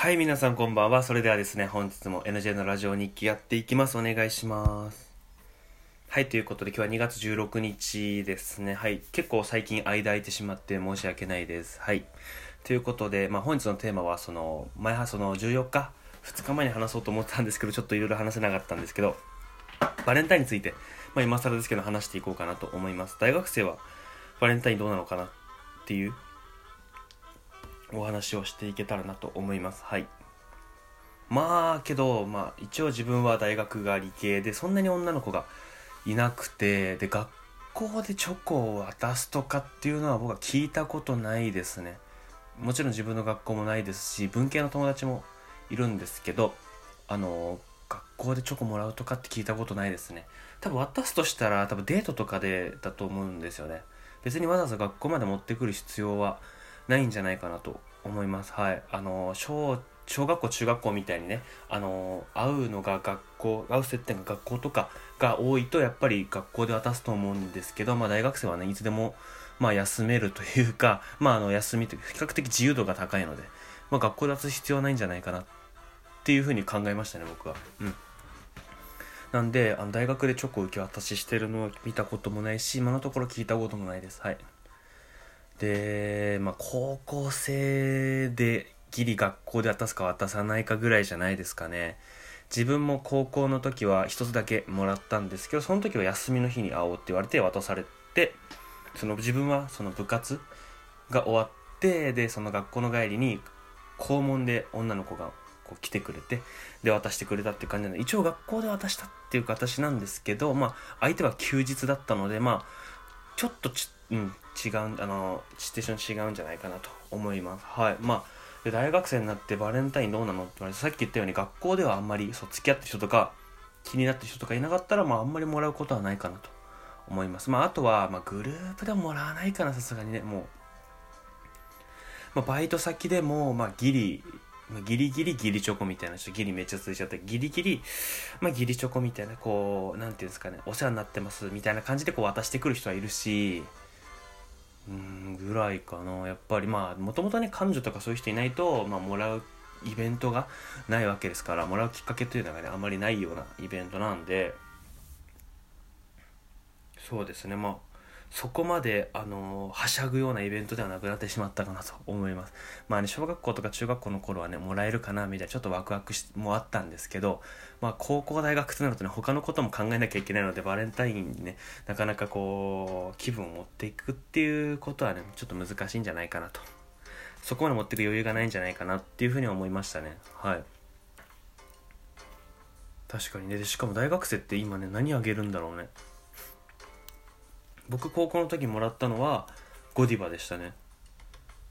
はい、皆さんこんばんは。それではですね、本日も NJ のラジオ日記やっていきます。お願いします。はい、ということで今日は2月16日ですね。はい、結構最近間空いてしまって申し訳ないです。はい。ということで、まあ本日のテーマは、その、前はその14日、2日前に話そうと思ったんですけど、ちょっといろいろ話せなかったんですけど、バレンタインについて、まあ今更ですけど話していこうかなと思います。大学生はバレンタインどうなのかなっていうお話をしていけたらなと思います。はい。まあけどまあ一応自分は大学が理系でそんなに女の子がいなくてで学校でチョコを渡すとかっていうのは僕は聞いたことないですね。もちろん自分の学校もないですし文系の友達もいるんですけどあの学校でチョコもらうとかって聞いたことないですね。多分渡すとしたら多分デートとかでだと思うんですよね。別にわざわざ学校まで持ってくる必要はないんじゃないかなと思います。はい。あの小小学校中学校みたいにねあの会うのが学校会う接点が学校とかが多いとやっぱり学校で渡すと思うんですけど、まあ、大学生はねいつでも、まあ、休めるというか、まあ、あの休みという比較的自由度が高いので、まあ、学校で渡す必要はないんじゃないかなっていうふうに考えましたね僕は。うん。なんであの大学でチョコ受け渡ししてるのを見たこともないし今のところ聞いたこともないです。はい。で、まあ、高校生でギリ学校で渡すか渡さないかぐらいじゃないですかね。自分も高校の時は一つだけもらったんですけどその時は休みの日に会おうって言われて渡されてその自分はその部活が終わってでその学校の帰りに校門で女の子がこう来てくれてで渡してくれたっていう感じなので一応学校で渡したっていう形なんですけどまあ相手は休日だったのでまあちょっとち、うん、違うあのシチュエーション違うんじゃないかなと思います。はい。まあで大学生になってバレンタインどうなのって言われてさっき言ったように学校ではあんまりそう付き合った人とか気になった人とかいなかったらまああんまりもらうことはないかなと思います。まああとは、まあ、グループでもらわないかなさすがにねもう、まあ、バイト先でも、まあ、ギリギリギリギリチョコみたいな人ギリめっちゃ続いちゃってギリギリまあギリチョコみたいなこうなんていうんですかねお世話になってますみたいな感じでこう渡してくる人はいるしぐらいかな。やっぱりまあもともとね彼女とかそういう人いないと、まあ、もらうイベントがないわけですからもらうきっかけというのがねあんまりないようなイベントなんでそうですねまあそこまで、あのはしゃぐようなイベントではなくなってしまったかなと思います。まあね、小学校とか中学校の頃はね、もらえるかな、みたいな、ちょっとワクワクしもあったんですけど、まあ、高校、大学となるとね、他のことも考えなきゃいけないので、バレンタインにね、なかなかこう、気分を持っていくっていうことはね、ちょっと難しいんじゃないかなと。そこまで持っていく余裕がないんじゃないかなっていうふうに思いましたね。はい。確かにね、でしかも大学生って今ね、何あげるんだろうね。僕高校の時もらったのはゴディバでしたね。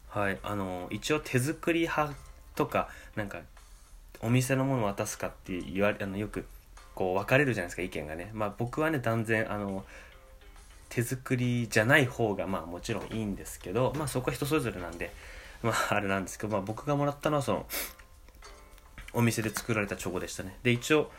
はいあの一応手作り派とかなんかお店のもの渡すかって言われあのよくこう分かれるじゃないですか意見がね。まあ僕はね断然あの手作りじゃない方がまあもちろんいいんですけどまあそこは人それぞれなんでまああれなんですけど、まあ、僕がもらったのはそのお店で作られたチョコでしたね。で一応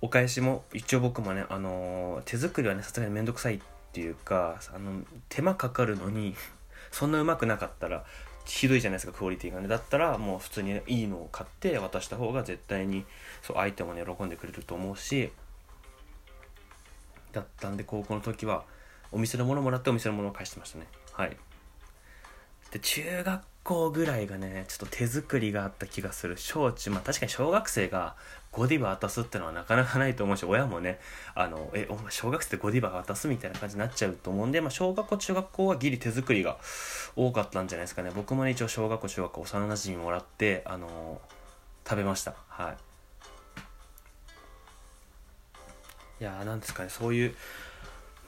お返しも一応僕もねあの手作りはねさすがに面倒くさいっていうかあの手間かかるのに そんなうまくなかったらひどいじゃないですかクオリティがね。だったらもう普通にいいのを買って渡した方が絶対にそう相手もね喜んでくれると思うしだったんで高校の時はお店のものもらってお店のものを返してましたね。はい。で中学校ぐらいがねちょっと手作りがあった気がする。小中まあ確かに小学生がゴディバ渡すってのはなかなかないと思うし親もねあのえお前小学生でゴディバ渡すみたいな感じになっちゃうと思うんで、まあ、小学校中学校はギリ手作りが多かったんじゃないですかね。僕もね一応小学校中学校幼なじみもらってあの食べました。はい。いやーなんですかねそういう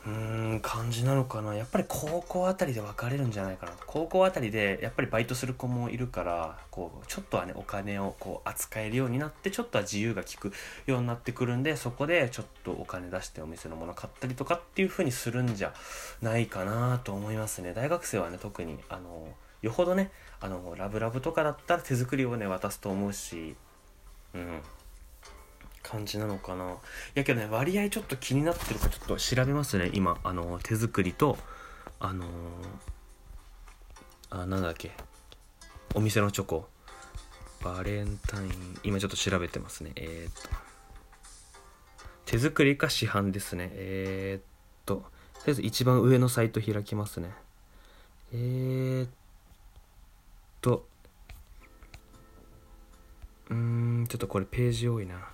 うん感じなのかな。やっぱり高校あたりで分かれるんじゃないかな。高校あたりでやっぱりバイトする子もいるからこうちょっとはねお金をこう扱えるようになってちょっとは自由が利くようになってくるんでそこでちょっとお金出してお店のもの買ったりとかっていう風にするんじゃないかなと思いますね。大学生はね特にあのよほどねあのラブラブとかだったら手作りをね渡すと思うしうん。感じなのかな。いやけどね割合ちょっと気になってるかちょっと調べますね。今あの手作りとあのー、あなんだっけ。お店のチョコ。バレンタイン今ちょっと調べてますね。えー、っと。手作りか市販ですね。えー、っと。とりあえず一番上のサイト開きますね。えー、っと。うーんちょっとこれページ多いな。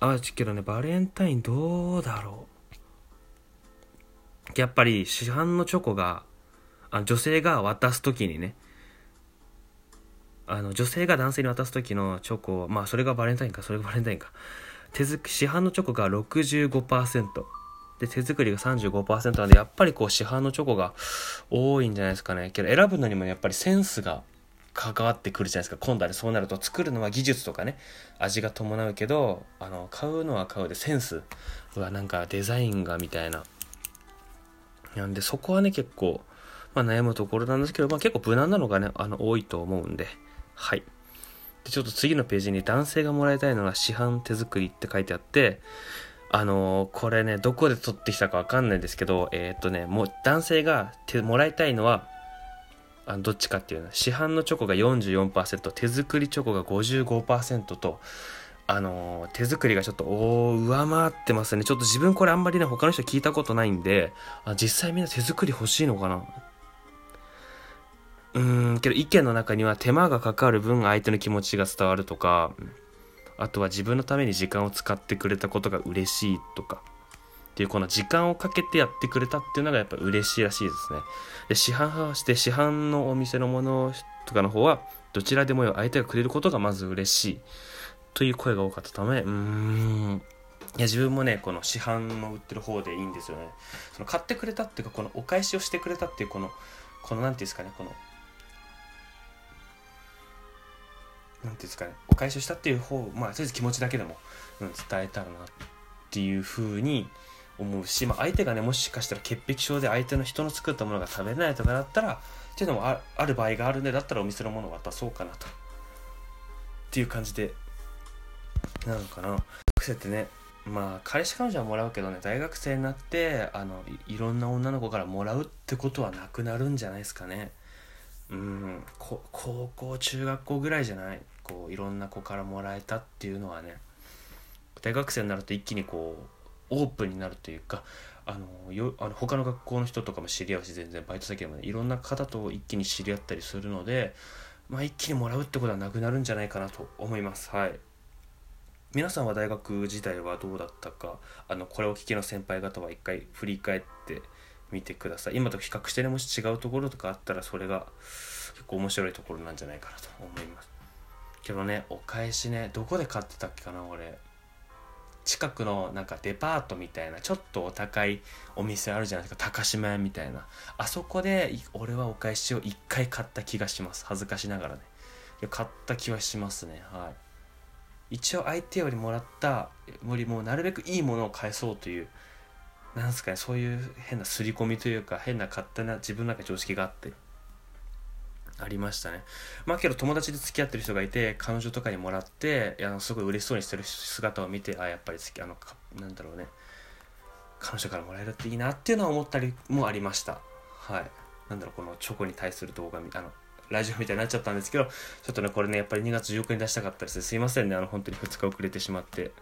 あちけどね。バレンタインどうだろう。やっぱり市販のチョコがあ女性が渡す時にね。あの女性が男性に渡す時のチョコまあそれがバレンタインかそれがバレンタインか。手作市販のチョコが65%で手作りが35%なんでやっぱりこう市販のチョコが多いんじゃないですかね。けど選ぶのにもやっぱりセンスが関わってくるじゃないですか。今度はねそうなると作るのは技術とかね味が伴うけどあの買うのは買うでセンスはなんかデザインがみたいな。なんでそこはね結構、まあ、悩むところなんですけど、まあ、結構無難なのがねあの多いと思うんで。はい。でちょっと次のページに男性がもらいたいのが市販手作りって書いてあってあのー、これねどこで取ってきたかわかんないんですけどえー、っとねもう男性がもらいたいのはあのどっちかっていうの市販のチョコが44%手作りチョコが55%とあの手作りがちょっとお上回ってますね。ちょっと自分これあんまりね他の人聞いたことないんであ実際みんな手作り欲しいのかな？うんけど意見の中には手間がかかる分相手の気持ちが伝わるとかあとは自分のために時間を使ってくれたことが嬉しいとか。っていうこの時間をかけてやってくれたっていうのがやっぱ嬉しいらしいですね。で市販派して市販のお店のものとかの方はどちらでもよ相手がくれることがまず嬉しい。という声が多かったためうーん。いや自分もねこの市販の売ってる方でいいんですよね。その買ってくれたっていうかこのお返しをしてくれたっていうこのこの何ていうんですかねこのなんていうんですかねお返しをしたっていう方まあとりあえず気持ちだけでも、うん、伝えたらなっていうふうに思うし、まあ、相手がねもしかしたら潔癖症で相手の人の作ったものが食べれないとかだったらっていうのもある場合があるんでだったらお店のものを渡そうかなと。っていう感じでなのかな。学生ってねまあ彼氏彼女はもらうけどね大学生になってあのいろんな女の子からもらうってことはなくなるんじゃないですかね。うん高校中学校ぐらいじゃない？こういろんな子からもらえたっていうのはね大学生になると一気にこうオープンになるというかあのよあの他の学校の人とかも知り合うし全然バイト先でもねいろんな方と一気に知り合ったりするので、まあ、一気にもらうってことはなくなるんじゃないかなと思います。はい。皆さんは大学時代はどうだったかあのこれを聞きの先輩方は一回振り返ってみてください。今と比較してねもし違うところとかあったらそれが結構面白いところなんじゃないかなと思います。けどねお返しねどこで買ってたっけかな俺。近くのなんかデパートみたいなちょっとお高いお店あるじゃないですか。高島屋みたいな。あそこで俺はお返しを1回買った気がします。恥ずかしながらね。買った気はしますね。はい。一応相手よりもらった無理もうなるべくいいものを返そうというなんすかねそういう変な刷り込みというか変な勝手な自分の中に常識があって。ありましたね。まあけど友達で付き合ってる人がいて、彼女とかにもらって、あのすごい嬉しそうにしてる姿を見て、あ、やっぱり好き、あの、なんだろうね。彼女からもらえるっていいなっていうのは思ったりもありました。はい。なんだろう、このチョコに対する動画みたいな、ラジオみたいになっちゃったんですけど、ちょっとね、これね、やっぱり2月14日に出したかったです。すいませんね、あの、本当に2日遅れてしまって。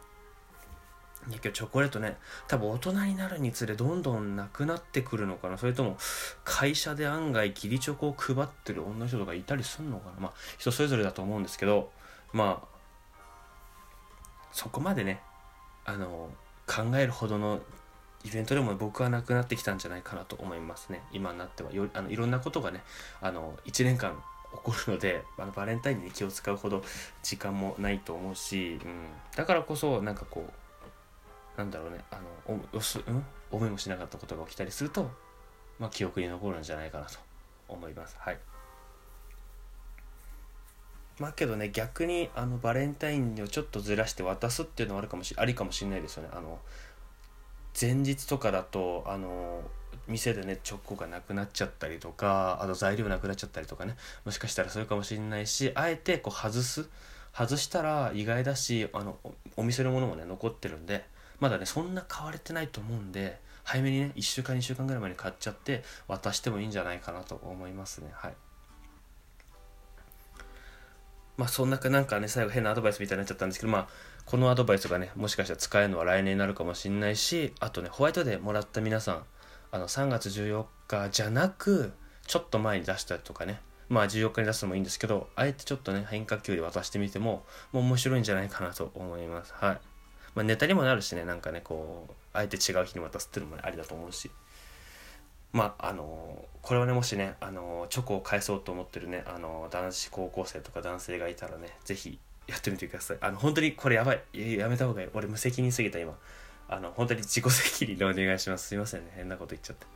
いや今日チョコレートね多分大人になるにつれどんどんなくなってくるのかな。それとも会社で案外義理チョコを配ってる女の人とかいたりすんのかな。まあ人それぞれだと思うんですけどまあそこまでねあの考えるほどのイベントでも僕はなくなってきたんじゃないかなと思いますね。今になっては。よあのいろんなことがねあの1年間起こるのであのバレンタインに気を使うほど時間もないと思うし、うん、だからこそなんかこうなんだろうね。あのおす、うん、思いもしなかったことが起きたりすると、まあ、記憶に残るんじゃないかなと思います。はい。まあけどね逆にあのバレンタインをちょっとずらして渡すっていうのはあるかもしありかもしれないですよね。あの前日とかだとあの店でねチョコがなくなっちゃったりとかあと材料なくなっちゃったりとかねもしかしたらそうかもしれないしあえてこう外す。外したら意外だしあのお店のものもね残ってるんでまだねそんな買われてないと思うんで早めにね1週間2週間ぐらい前に買っちゃって渡してもいいんじゃないかなと思いますね。はい。まあそんなかなんかね最後変なアドバイスみたいになっちゃったんですけどまあこのアドバイスがねもしかしたら使えるのは来年になるかもしれないしあとねホワイトデーもらった皆さんあの3月14日じゃなくちょっと前に出したりとかね。まあ14日に出すのもいいんですけどあえてちょっとね変化球で渡してみてももう面白いんじゃないかなと思います。はい。まあ、ネタにもなるしねなんかねこうあえて違う日に渡すっていうのも、ね、ありだと思うし。まああのこれはねもしねあのチョコを返そうと思ってるねあの男子高校生とか男性がいたらね是非やってみてください。あの本当にこれやばい。やめた方がいい。俺無責任すぎた今。あの本当に自己責任でお願いします。すいませんね変なこと言っちゃって。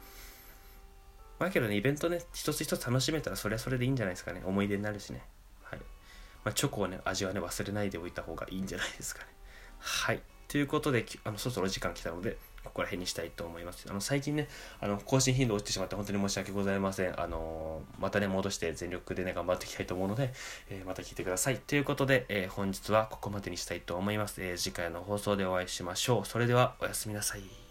まあけどねイベントね一つ一つ楽しめたらそれはそれでいいんじゃないですかね。思い出になるしね。はい。まあ、チョコをね味はね忘れないでおいた方がいいんじゃないですかね。はい。ということであのそろそろ時間来たのでここら辺にしたいと思います。あの最近ね、あの更新頻度落ちてしまって本当に申し訳ございません。あのまたね、戻して全力でね、頑張っていきたいと思うので、えー、また聞いてください。ということで、えー、本日はここまでにしたいと思います。えー、次回の放送でお会いしましょう。それではおやすみなさい。